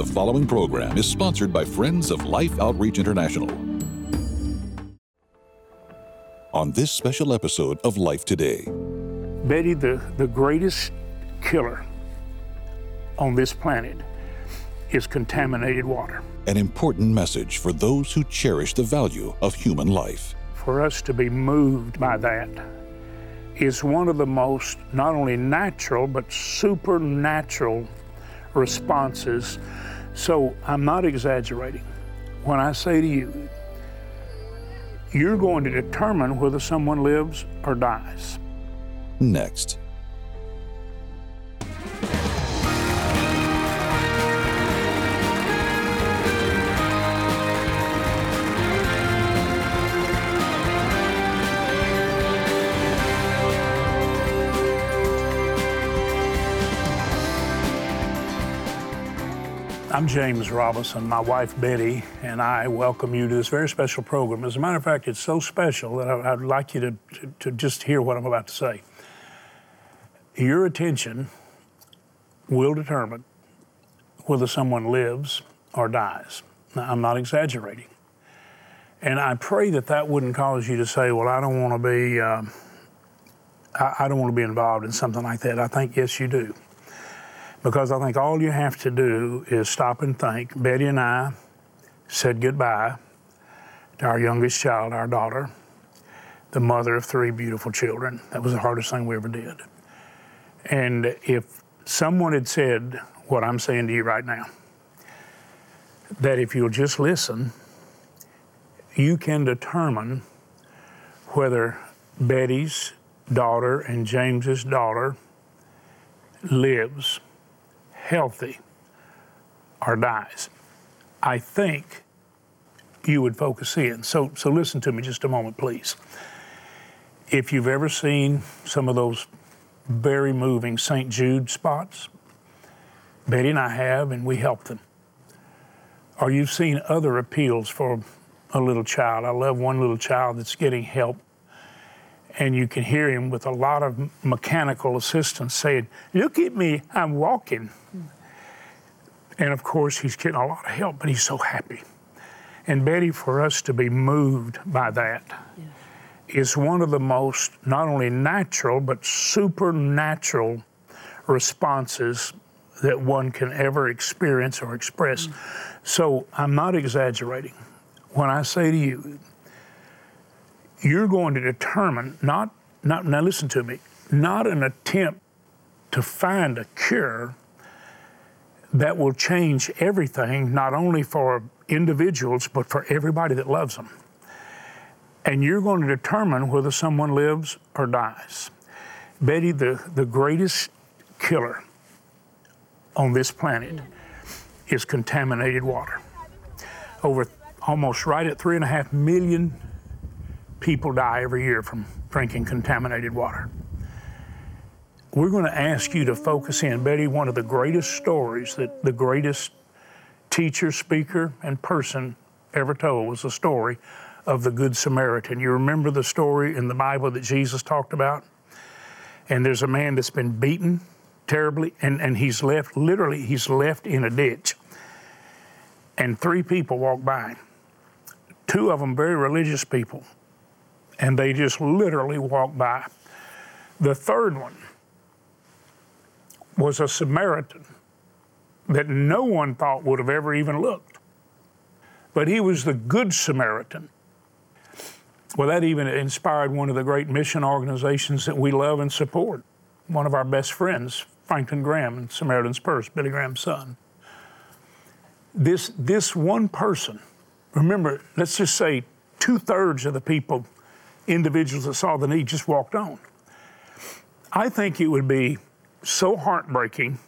The following program is sponsored by Friends of Life Outreach International. On this special episode of Life Today, Betty, the, the greatest killer on this planet is contaminated water. an important message for those who cherish the value of human life. For us to be moved by that is one of the most not only natural but supernatural responses. So I'm not exaggerating when I say to you, you're going to determine whether someone lives or dies. Next, I'm James Robison. My wife Betty and I welcome you to this very special program. As a matter of fact, it's so special that I- I'd like you to, to, to just hear what I'm about to say. Your attention will determine whether someone lives or dies. Now, I'm not exaggerating. And I pray that that wouldn't cause you to say, well, I don't want to be, um, I don't want to be involved in something like that. I think, yes, you do because I think all you have to do is stop and think. Betty and I said goodbye to our youngest child, our daughter, the mother of three beautiful children. That was the hardest thing we ever did. And if someone had said what I'm saying to you right now, that if you'll just listen, you can determine whether Betty's daughter and James's daughter lives healthy or dies. I think you would focus in. So, so listen to me just a moment, please. If you've ever seen some of those very moving St. Jude spots, Betty and I have, and we help them. Or you've seen other appeals for a little child. I love one little child that's getting help and you can hear him with a lot of mechanical assistance saying, Look at me, I'm walking. And of course, he's getting a lot of help, but he's so happy. And Betty, for us to be moved by that that is one of the most not only natural, but supernatural responses that one can ever experience or express. Mm. So I'm not exaggerating when I say to you, you're going to determine not not now listen to me not an attempt to find a cure that will change everything not only for individuals but for everybody that loves them and you're going to determine whether someone lives or dies. Betty the, the greatest killer on this planet is contaminated water. Over almost right at three and a half million people die every year from drinking contaminated water. We're going to ask you to focus in. Betty, one of the greatest stories that the greatest teacher, speaker, and person ever told was the story of the Good Samaritan. You remember the story in the Bible that Jesus talked about? And there's a man that's been beaten terribly, and, and he's left, literally, he's left in a ditch. And three people walk by. Two of them very religious people, and they just literally walked by. The third one was a Samaritan that no one thought would have ever even looked. But he was the Good Samaritan. Well, that even inspired one of the great mission organizations that we love and support. One of our best friends, Franklin Graham and Samaritan's Purse, Billy Graham's son. This, this one person, remember, let's just say two thirds of the people individuals that saw the need just walked on. I think it would be so heartbreaking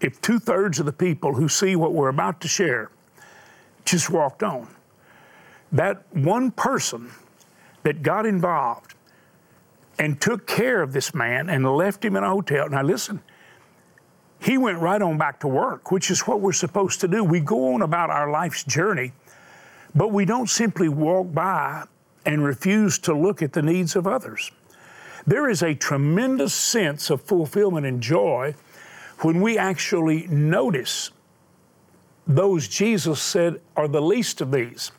if two thirds of the people who see what we're about to share just walked on. That one person that got involved and took care of this man and left him in a hotel. Now, listen, he went right on back to work, which is what we're supposed to do. We go on about our life's journey, but we don't simply walk by and refuse to look at the needs of others. There is a tremendous sense of fulfillment and joy when we actually notice those Jesus said are the least of these.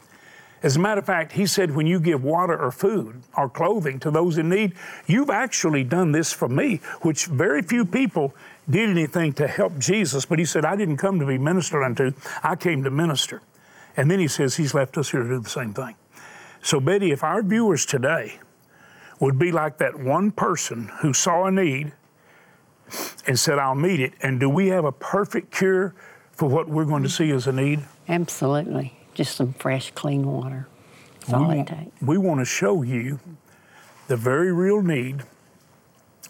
As a matter of fact, he said, when you give water or food or clothing to those in need, you've actually done this for me, which very few people did anything to help Jesus. But he said, I didn't come to be ministered unto, I came to minister. And then he says, He's left us here to do the same thing. So, Betty, if our viewers today would be like that one person who saw a need and said, I'll meet it, and do we have a perfect cure for what we're going to see as a need? Absolutely. Just some fresh, clean water. That's all we it takes. we want to show you the very real need,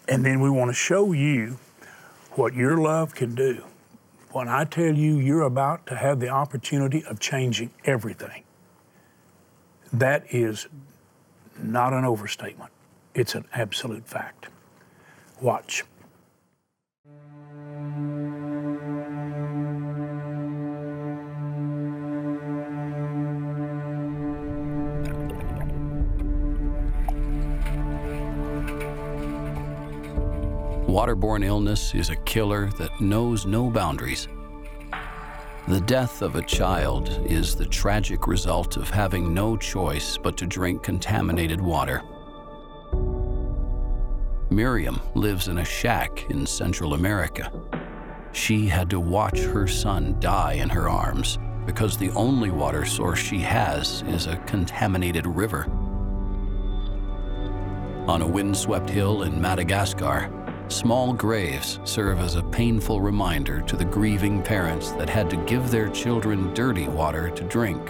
and then we want to show you what your love can do. When I tell you you're about to have the opportunity of changing everything, that is not an overstatement. It's an absolute fact. Watch. Waterborne illness is a killer that knows no boundaries. The death of a child is the tragic result of having no choice but to drink contaminated water. Miriam lives in a shack in Central America. She had to watch her son die in her arms because the only water source she has is a contaminated river. On a windswept hill in Madagascar, small graves serve as a painful reminder to the grieving parents that had to give their children dirty water to drink.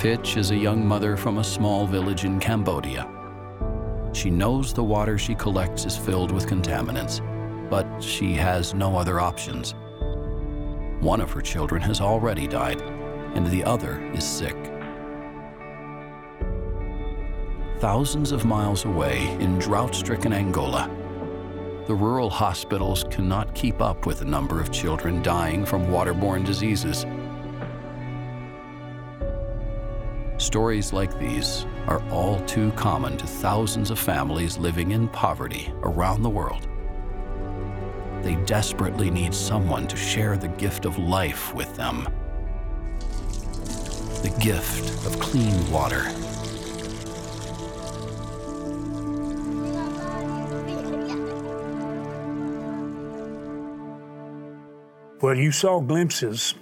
Pitch is a young mother from a small village in Cambodia. She knows the water she collects is filled with contaminants, but she has no other options. One of her children has already died, and the other is sick. Thousands of miles away in drought stricken Angola, the rural hospitals cannot keep up with the number of children dying from waterborne diseases. Stories like these are all too common to thousands of families living in poverty around the world. They desperately need someone to share the gift of life with them. The gift of clean water. Well, you saw glimpses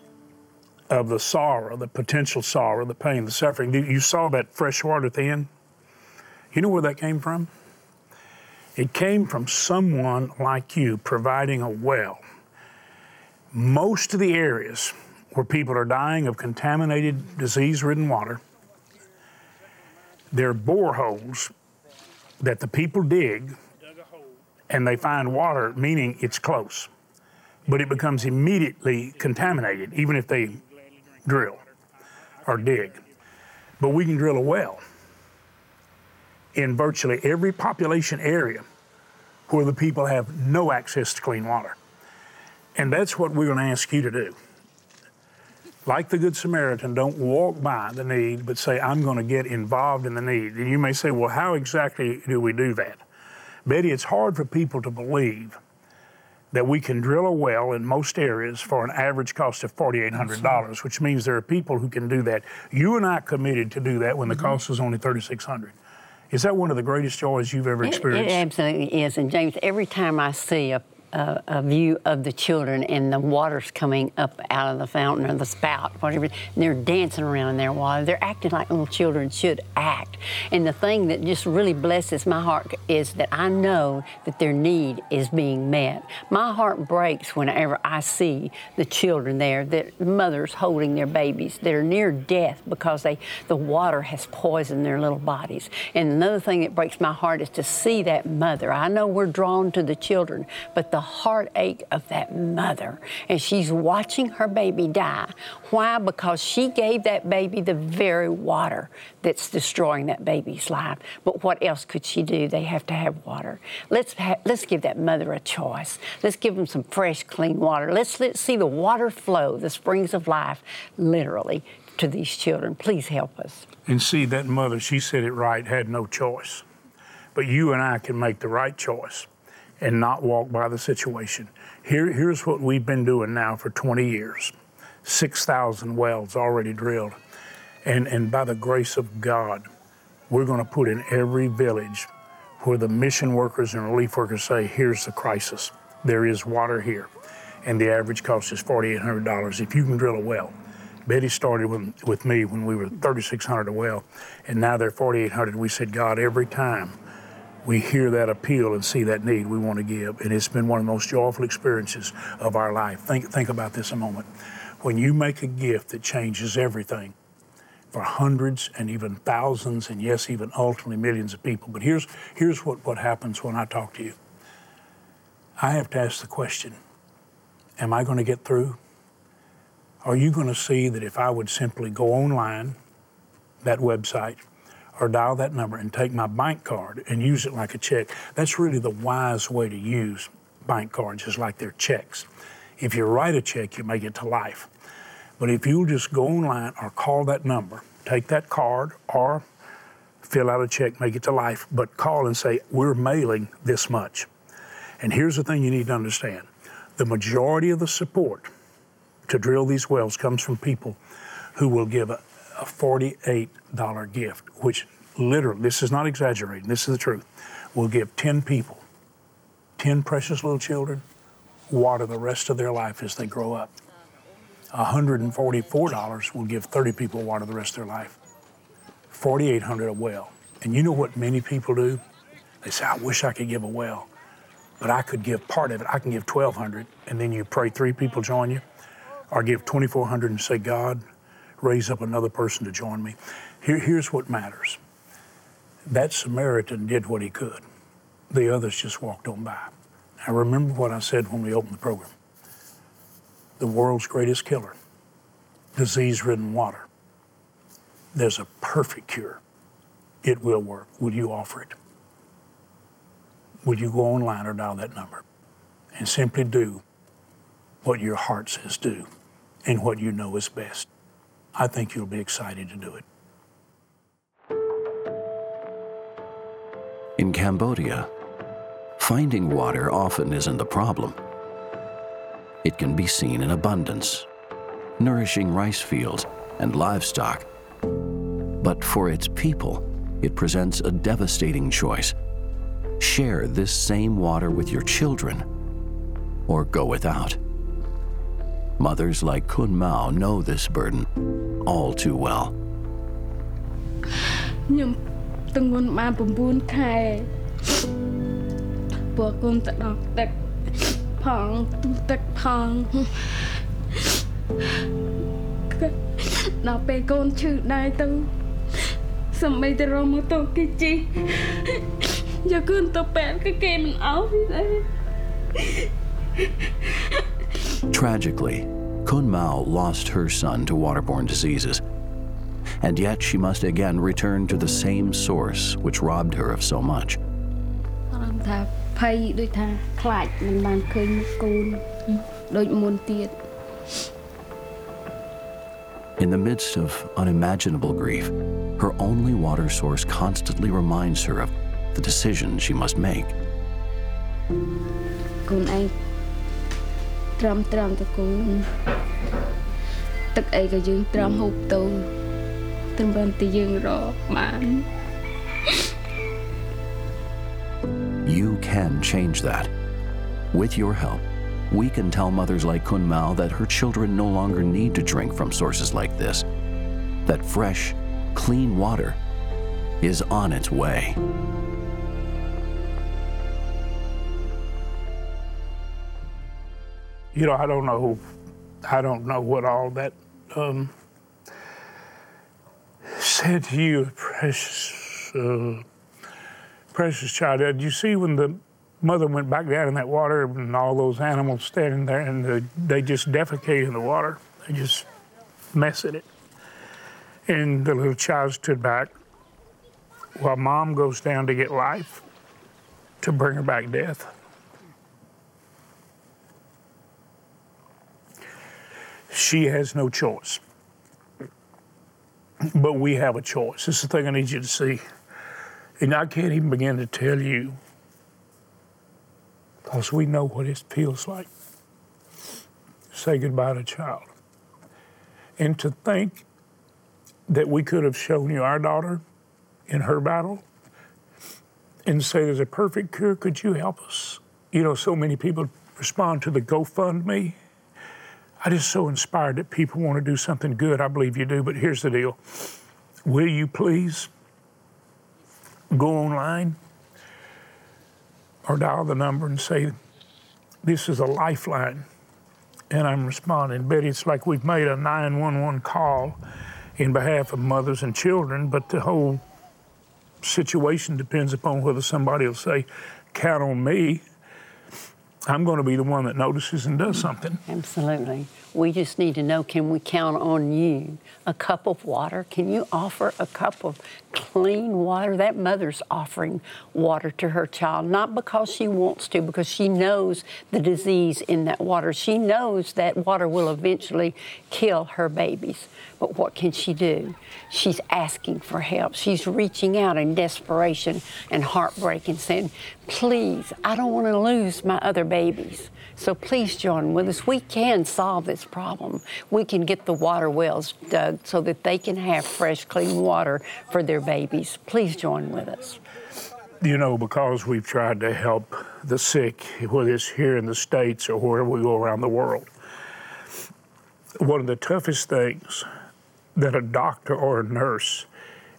of the sorrow, the potential sorrow, the pain, the suffering. You saw that fresh water at the end. You know where that came from? It came from someone like you providing a well. Most of the areas where people are dying of contaminated, disease ridden water, they're boreholes that the people dig and they find water, meaning it's close. But it becomes immediately contaminated, even if they drill or dig. But we can drill a well in virtually every population area where the people have no access to clean water. And that's what we're going to ask you to do. Like the Good Samaritan, don't walk by the need, but say, I'm going to get involved in the need. And you may say, well, how exactly do we do that? Betty, it's hard for people to believe that we can drill a well in most areas for an average cost of $4,800, which means there are people who can do that. You and I committed to do that when the mm-hmm. cost was only 3600 Is that one of the greatest joys you've ever It, experienced? it absolutely is. And James, every time I see a, a, a view of the children and the water's coming up out of the fountain or the spout, whatever, and they're dancing around in their water. They're acting like little children should act. And the thing that just really blesses my heart is that I know that their need is being met. My heart breaks whenever I see the children there, that mothers holding their babies that are near death because they the water has poisoned their little bodies. And another thing that breaks my heart is to see that mother. I know we're drawn to the children, but the heartache of that mother and she's watching her baby die. Why? Because she gave that baby the very water that's destroying that baby's life. But what else could she do? They have to have water. Let's ha- let's give that mother a choice. Let's give them some fresh, clean water. Let's let's see the water flow, the springs of life, literally to these children. Please help us. And see, that mother, she said it right, had no choice. But you and I can make the right choice and not walk by the situation. Here, here's what we've been doing now for 20 years 6,000 wells already drilled. And, and by the grace of God, we're going to put in every village where the mission workers and relief workers say, here's the crisis. There is water here. And the average cost is $4,800 if you can drill a well. Betty started with, me when we were 3,600 a well, and now they're 4,800. We said, God, every time we hear that appeal and see that need, we want to give. And it's been one of the most joyful experiences of our life. Think, think about this a moment. When you make a gift that changes everything, for hundreds and even thousands, and yes, even ultimately millions of people. But here's, here's what, what happens when I talk to you I have to ask the question Am I going to get through? Are you going to see that if I would simply go online, that website, or dial that number and take my bank card and use it like a check? That's really the wise way to use bank cards, is like they're checks. If you write a check, you make it to life. But if you'll just go online or call that number, take that card or fill out a check, make it to life, but call and say, We're mailing this much. And here's the thing you need to understand the majority of the support to drill these wells comes from people who will give a, a $48 gift, which literally, this is not exaggerating, this is the truth, will give 10 people, 10 precious little children, water the rest of their life as they grow up. $144 will give 30 people water the rest of their life. 4,800 a well. And you know what many people do? They say, I wish I could give a well, but I could give part of it. I can give 1,200, and then you pray three people join you, or give 2,400 and say, God, raise up another person to join me. Here, here's what matters. That Samaritan did what he could. The others just walked on by. I remember what I said when we opened the program the world's greatest killer, disease ridden water. There's a perfect cure. It will work. Will you offer it? Will you go online or dial that number and simply do what your heart says do and what you know is best? I think you'll be excited to do it. In Cambodia, finding water often isn't the problem it can be seen in abundance, nourishing rice fields and livestock. But for its people, it presents a devastating choice. Share this same water with your children, or go without. Mothers like Kun Mao know this burden all too well. ខ្ញុំទាំងមុនបាន9ខែពួកគុំទៅដល់ទឹកផងទូទឹកផងដល់ពេលកូនឈឺដែរទៅសម្បីតែរមម៉ូតូគេជិះយកគូនទៅពេទ្យគឺគេមិនអោយទេ Tragically, Kun Mao lost her son to waterborne diseases, and yet she must again return to the same source which robbed her of so much. In the midst of unimaginable grief, her only water source constantly reminds her of the decision she must make. កូនឯងត្រាំត្រាំទៅកូនទឹកអីក៏យើងត្រាំហូបទៅត្រឹមតែយើងរកបាន You can change that. With your help, we can tell mothers like Kun Mao that her children no longer need to drink from sources like this, that fresh, clean water is on its way. You know, I don't know. I don't know what all that um, said to you, precious, uh, precious child. Did you see when the mother went back down in that water and all those animals standing there and the, they just defecate in the water? They just mess it. And the little child stood back while mom goes down to get life to bring her back death. She has no choice. But we have a choice. This is the thing I need you to see. And I can't even begin to tell you because we know what it feels like. say goodbye to a child. And to think that we could have shown you our daughter in her battle and say there's a perfect cure, could you help us? You know, so many people respond to the GoFundMe. I just so inspired that people want to do something good. I believe you do, but here's the deal. Will you please go online or dial the number and say, This is a lifeline, and I'm responding. Betty, it's like we've made a 911 call in behalf of mothers and children, but the whole situation depends upon whether somebody will say, Count on me. I'm going to be the one that notices and does something. Absolutely. We just need to know can we count on you? A cup of water? Can you offer a cup of clean water? That mother's offering water to her child, not because she wants to, because she knows the disease in that water. She knows that water will eventually kill her babies. But what can she do? She's asking for help. She's reaching out in desperation and heartbreak and saying, Please, I don't want to lose my other babies. So please join with us. We can solve this problem. We can get the water wells dug so that they can have fresh, clean water for their babies. Please join with us. You know, because we've tried to help the sick, whether it's here in the States or wherever we go around the world, one of the toughest things that a doctor or a nurse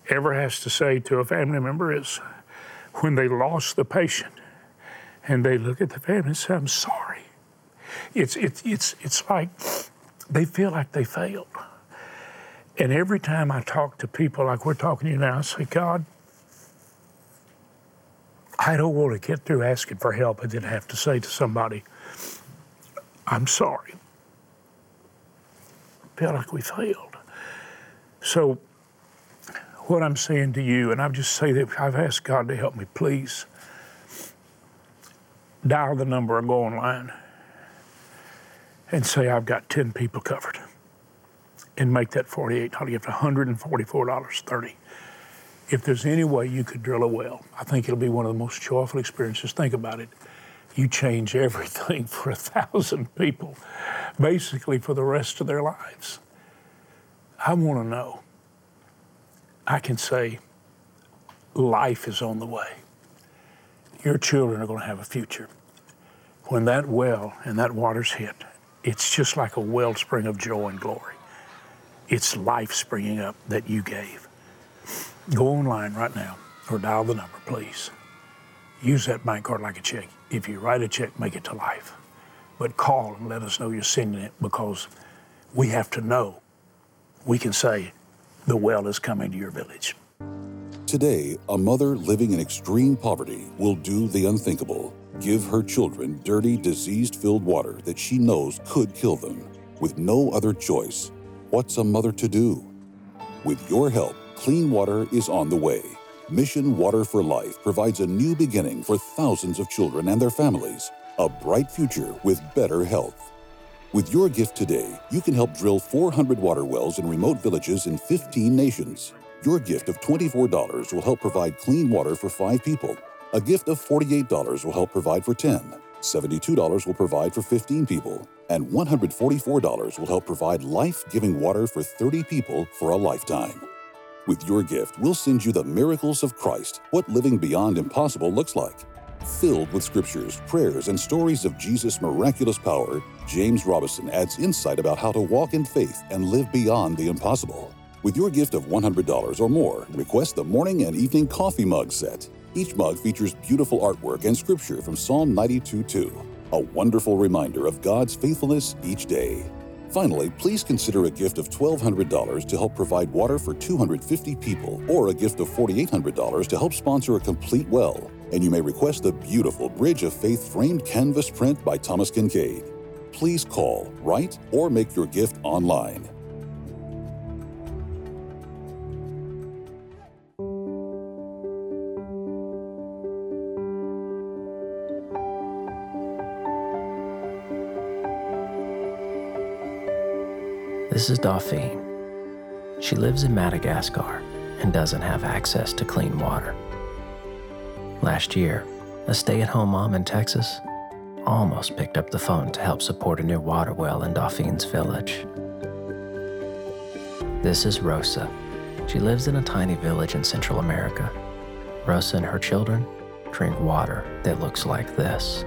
ever has to say to a family member is when they lost the patient and they look at the family and say, I'm sorry. It's, it's, it's, it's like they feel like they failed. And every time I talk to people like we're talking to you now, I say, God, I don't want to get through asking for help and then have to say to somebody, I'm sorry. I feel like we failed. So, what I'm saying to you, and I just say that I've asked God to help me, please dial the number or go online and say, I've got 10 people covered and make that 48 I'll give $144.30. If there's any way you could drill a well, I think it'll be one of the most joyful experiences. Think about it. You change everything for a thousand people, basically for the rest of their lives. I want to know. I can say, life is on the way. Your children are going to have a future. When that well and that water's hit, it's just like a wellspring of joy and glory. It's life springing up that you gave. Go online right now or dial the number, please. Use that bank card like a check. If you write a check, make it to life. But call and let us know you're sending it because we have to know. We can say, the well is coming to your village. Today, a mother living in extreme poverty will do the unthinkable give her children dirty, disease filled water that she knows could kill them. With no other choice, what's a mother to do? With your help, clean water is on the way. Mission Water for Life provides a new beginning for thousands of children and their families, a bright future with better health. With your gift today, you can help drill 400 water wells in remote villages in 15 nations. Your gift of $24 will help provide clean water for five people a gift of $48 will help provide for 10, $72 will provide for 15 people, and $144 will help provide life giving water for 30 people for a lifetime. With your gift, we'll send you the miracles of Christ, what living beyond impossible looks like. Filled with scriptures, prayers, and stories of Jesus' miraculous power, James Robison adds insight about how to walk in faith and live beyond the impossible. With your gift of $100 or more, request the morning and evening coffee mug set. Each mug features beautiful artwork and scripture from Psalm 92:2, a wonderful reminder of God's faithfulness each day. Finally, please consider a gift of $1,200 to help provide water for 250 people, or a gift of $4,800 to help sponsor a complete well. And you may request the beautiful Bridge of Faith framed canvas print by Thomas Kinkade. Please call, write, or make your gift online. This is Dauphine. She lives in Madagascar and doesn't have access to clean water. Last year, a stay at home mom in Texas almost picked up the phone to help support a new water well in Dauphine's village. This is Rosa. She lives in a tiny village in Central America. Rosa and her children drink water that looks like this.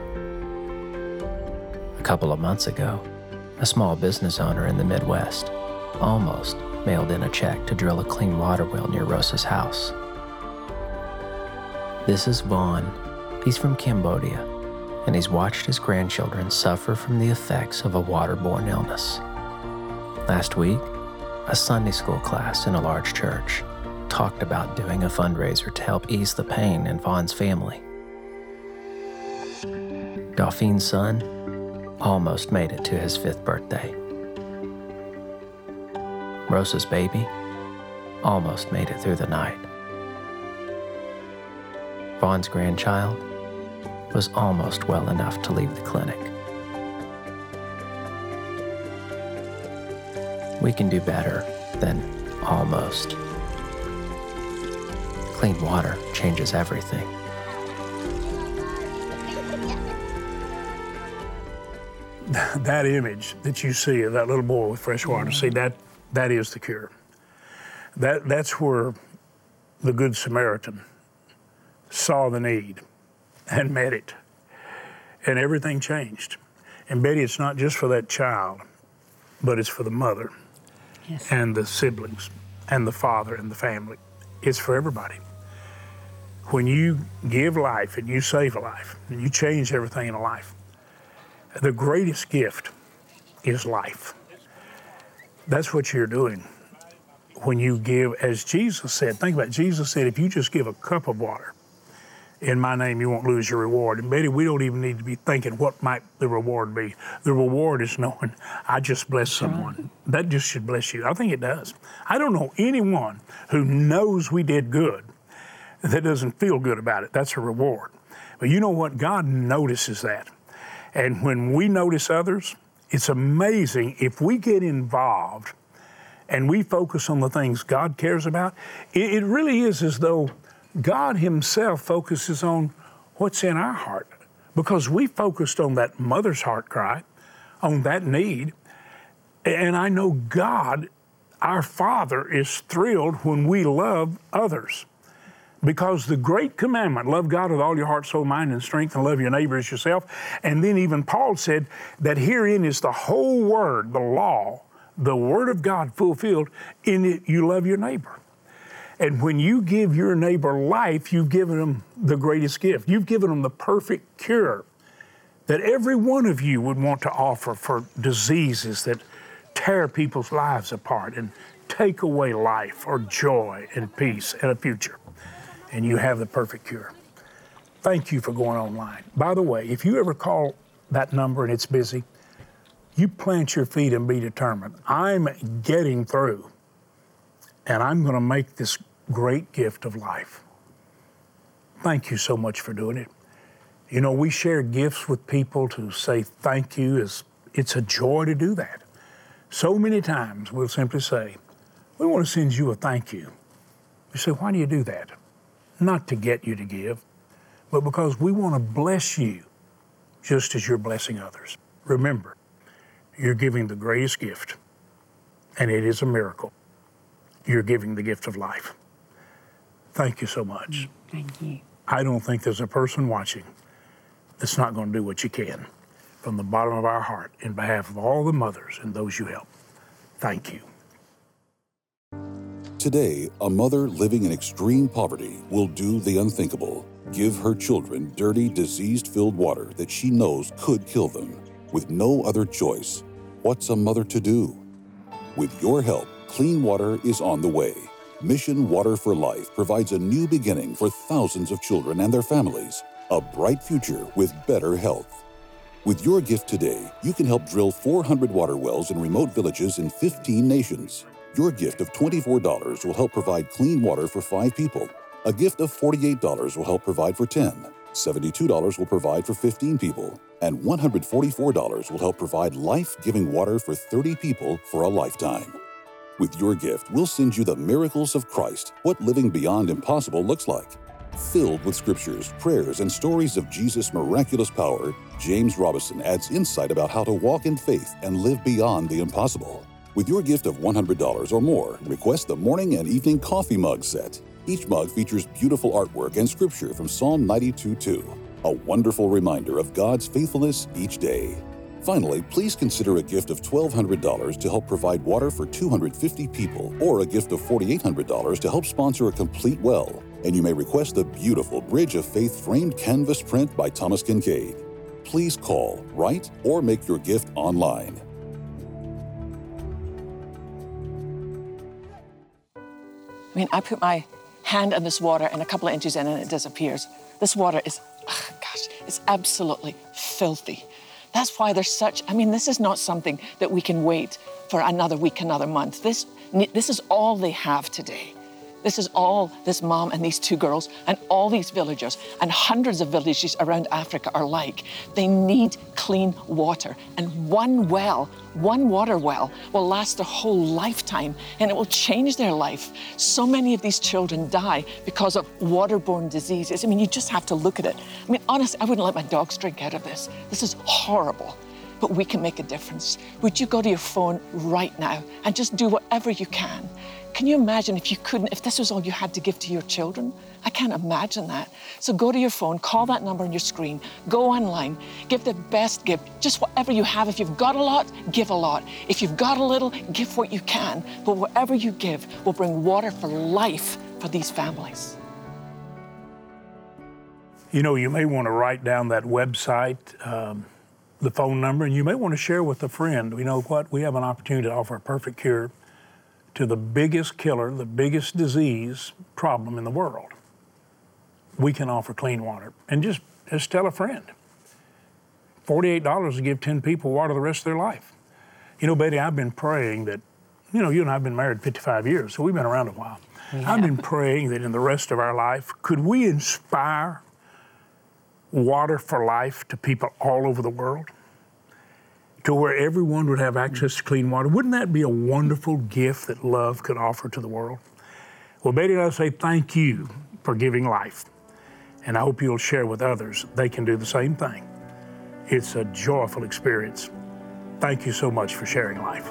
A couple of months ago, a small business owner in the Midwest almost mailed in a check to drill a clean water well near Rosa's house. This is Vaughn. He's from Cambodia, and he's watched his grandchildren suffer from the effects of a waterborne illness. Last week, a Sunday school class in a large church talked about doing a fundraiser to help ease the pain in Vaughn's family. Dauphine's son almost made it to his fifth birthday. Rosa's baby almost made it through the night. Vaughn's grandchild was almost well enough to leave the clinic. We can do better than almost. Clean water changes everything. that image that you see of that little boy with fresh water, see that that is the cure. That that's where the good Samaritan saw the need and met it. And everything changed. And Betty, it's not just for that child, but it's for the mother Yes. and the siblings and the father and the family. It's for everybody. When you give life and you save a life and you change everything in a life, the greatest gift is life. That's what you're doing when you give, as Jesus said. Think about it. Jesus said, if you just give a cup of water in my name, you won't lose your reward. And Betty, we don't even need to be thinking what might the reward be. The reward is knowing I just blessed someone. That just should bless you. I think it does. I don't know anyone who knows we did good that doesn't feel good about it. That's a reward. But you know what? God notices that. And when we notice others, it's amazing if we get involved and we focus on the things God cares about, it, it really is as though God Himself focuses on what's in our heart because we focused on that mother's heart cry, on that need. And I know God, our Father, is thrilled when we love others. Because the great commandment, love God with all your heart, soul, mind, and strength, and love your neighbor as yourself. And then even Paul said that herein is the whole word, the law, the word of God fulfilled. In it, you love your neighbor. And when you give your neighbor life, you've given them the greatest gift. You've given them the perfect cure that every one of you would want to offer for diseases that tear people's lives apart and take away life or joy and peace and a future. And you have the perfect cure. Thank you for going online. By the way, if you ever call that number and it's busy, you plant your feet and be determined. I'm getting through, and I'm going to make this great gift of life. Thank you so much for doing it. You know, we share gifts with people to say thank you. It's a joy to do that. So many times we'll simply say, "We want to send you a thank you." You say, "Why do you do that?" Not to get you to give, but because we want to bless you just as you're blessing others. Remember, you're giving the greatest gift, and it is a miracle. You're giving the gift of life. Thank you so much. Mm, thank you. I don't think there's a person watching that's not going to do what you can from the bottom of our heart in behalf of all the mothers and those you help. Thank you. Today, a mother living in extreme poverty will do the unthinkable give her children dirty, disease filled water that she knows could kill them. With no other choice, what's a mother to do? With your help, clean water is on the way. Mission Water for Life provides a new beginning for thousands of children and their families, a bright future with better health. With your gift today, you can help drill 400 water wells in remote villages in 15 nations. Your gift of $24 will help provide clean water for five people. A gift of $48 will help provide for 10. $72 will provide for 15 people. And $144 will help provide life giving water for 30 people for a lifetime. With your gift, we'll send you the miracles of Christ, what living beyond impossible looks like. Filled with scriptures, prayers, and stories of Jesus' miraculous power, James Robison adds insight about how to walk in faith and live beyond the impossible. With your gift of $100 or more, request the morning and evening coffee mug set. Each mug features beautiful artwork and scripture from Psalm 92:2, a wonderful reminder of God's faithfulness each day. Finally, please consider a gift of $1,200 to help provide water for 250 people, or a gift of $4,800 to help sponsor a complete well. And you may request the beautiful Bridge of Faith framed canvas print by Thomas Kinkade. Please call, write, or make your gift online. Mean, I put my hand in this water and a couple of inches in and it disappears. This water is, ugh, gosh, it's absolutely filthy. That's why there's such, I mean, this is not something that we can wait for another week, another month. This, this is all they have today. This is all this mom and these two girls and all these villagers and hundreds of villages around Africa are like. They need clean water. And one well, one water well, will last their whole lifetime and it will change their life. So many of these children die because of waterborne diseases. I mean, you just have to look at it. I mean, honestly, I wouldn't let my dogs drink out of this. This is horrible but we can make a difference. Would you go to your phone right now and just do whatever you can? Can you imagine if you couldn't, if this was all you had to give to your children? I can't imagine that. So go to your phone, call that number on your screen, go online, give the best gift, just whatever you have. If you've got a lot, give a lot. If you've got a little, give what you can. But whatever you give will bring water for life for these families. You know, you may want to write down that website, um, the phone number, and you may want to share with a friend. You know what? We have an opportunity to offer a perfect cure to the biggest killer, the biggest disease problem in the world, we can offer clean water. And just, just tell a friend. $48 to give 10 people water the rest of their life. You know, Betty, I've been praying that, you know, you and I have been married 55 years, so we've been around a while. Yeah. I've been praying that in the rest of our life, could we inspire water for life to people all over the world? To where everyone would have access to clean water. Wouldn't that be a wonderful gift that love could offer to the world? Well, Betty and I say thank you for giving life. And I hope you'll share with others. They can do the same thing. It's a joyful experience. Thank you so much for sharing life.